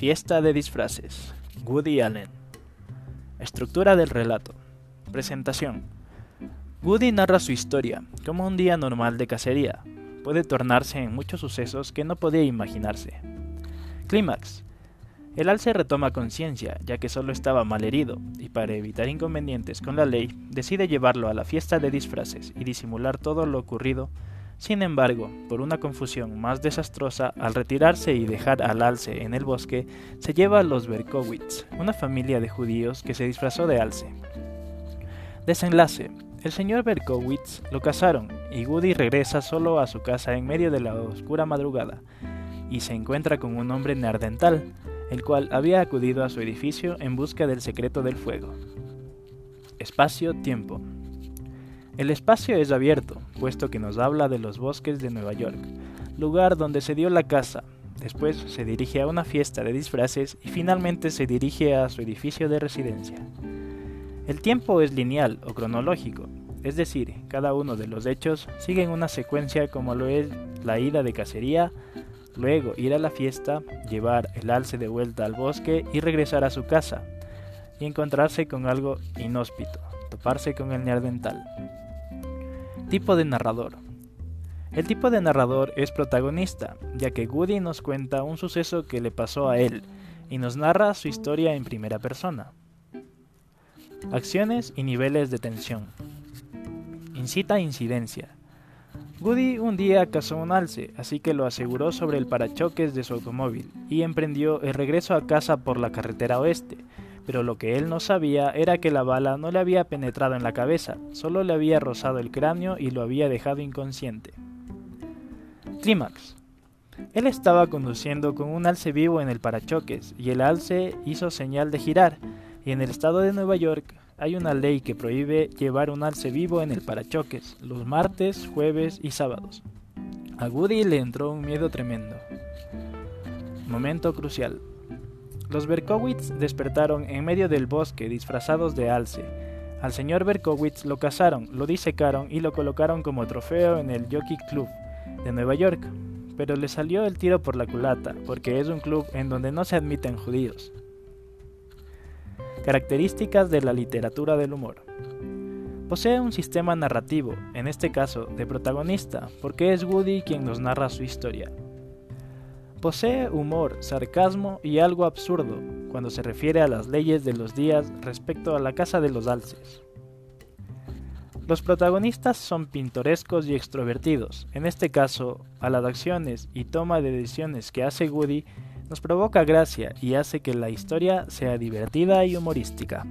Fiesta de disfraces. Woody Allen. Estructura del relato. Presentación. Woody narra su historia como un día normal de cacería. Puede tornarse en muchos sucesos que no podía imaginarse. Clímax. El alce retoma conciencia, ya que solo estaba mal herido, y para evitar inconvenientes con la ley, decide llevarlo a la fiesta de disfraces y disimular todo lo ocurrido sin embargo, por una confusión más desastrosa, al retirarse y dejar al alce en el bosque, se lleva a los Berkowitz, una familia de judíos que se disfrazó de alce. Desenlace. El señor Berkowitz lo casaron y Woody regresa solo a su casa en medio de la oscura madrugada y se encuentra con un hombre neardental, el cual había acudido a su edificio en busca del secreto del fuego. Espacio-tiempo. El espacio es abierto, puesto que nos habla de los bosques de Nueva York, lugar donde se dio la casa. Después se dirige a una fiesta de disfraces y finalmente se dirige a su edificio de residencia. El tiempo es lineal o cronológico, es decir, cada uno de los hechos sigue en una secuencia como lo es la ida de cacería, luego ir a la fiesta, llevar el alce de vuelta al bosque y regresar a su casa, y encontrarse con algo inhóspito, toparse con el neardental. Tipo de narrador. El tipo de narrador es protagonista, ya que Woody nos cuenta un suceso que le pasó a él y nos narra su historia en primera persona. Acciones y niveles de tensión. Incita incidencia. Woody un día cazó un alce, así que lo aseguró sobre el parachoques de su automóvil y emprendió el regreso a casa por la carretera oeste, pero lo que él no sabía era que la bala no le había penetrado en la cabeza, solo le había rozado el cráneo y lo había dejado inconsciente. Clímax. Él estaba conduciendo con un alce vivo en el parachoques y el alce hizo señal de girar, y en el estado de Nueva York hay una ley que prohíbe llevar un alce vivo en el parachoques los martes, jueves y sábados. A Woody le entró un miedo tremendo. Momento crucial. Los Berkowitz despertaron en medio del bosque disfrazados de alce. Al señor Berkowitz lo cazaron, lo disecaron y lo colocaron como trofeo en el Jockey Club de Nueva York. Pero le salió el tiro por la culata, porque es un club en donde no se admiten judíos. Características de la literatura del humor. Posee un sistema narrativo, en este caso de protagonista, porque es Woody quien nos narra su historia. Posee humor, sarcasmo y algo absurdo cuando se refiere a las leyes de los días respecto a la casa de los alces. Los protagonistas son pintorescos y extrovertidos. En este caso, a las acciones y toma de decisiones que hace Woody nos provoca gracia y hace que la historia sea divertida y humorística.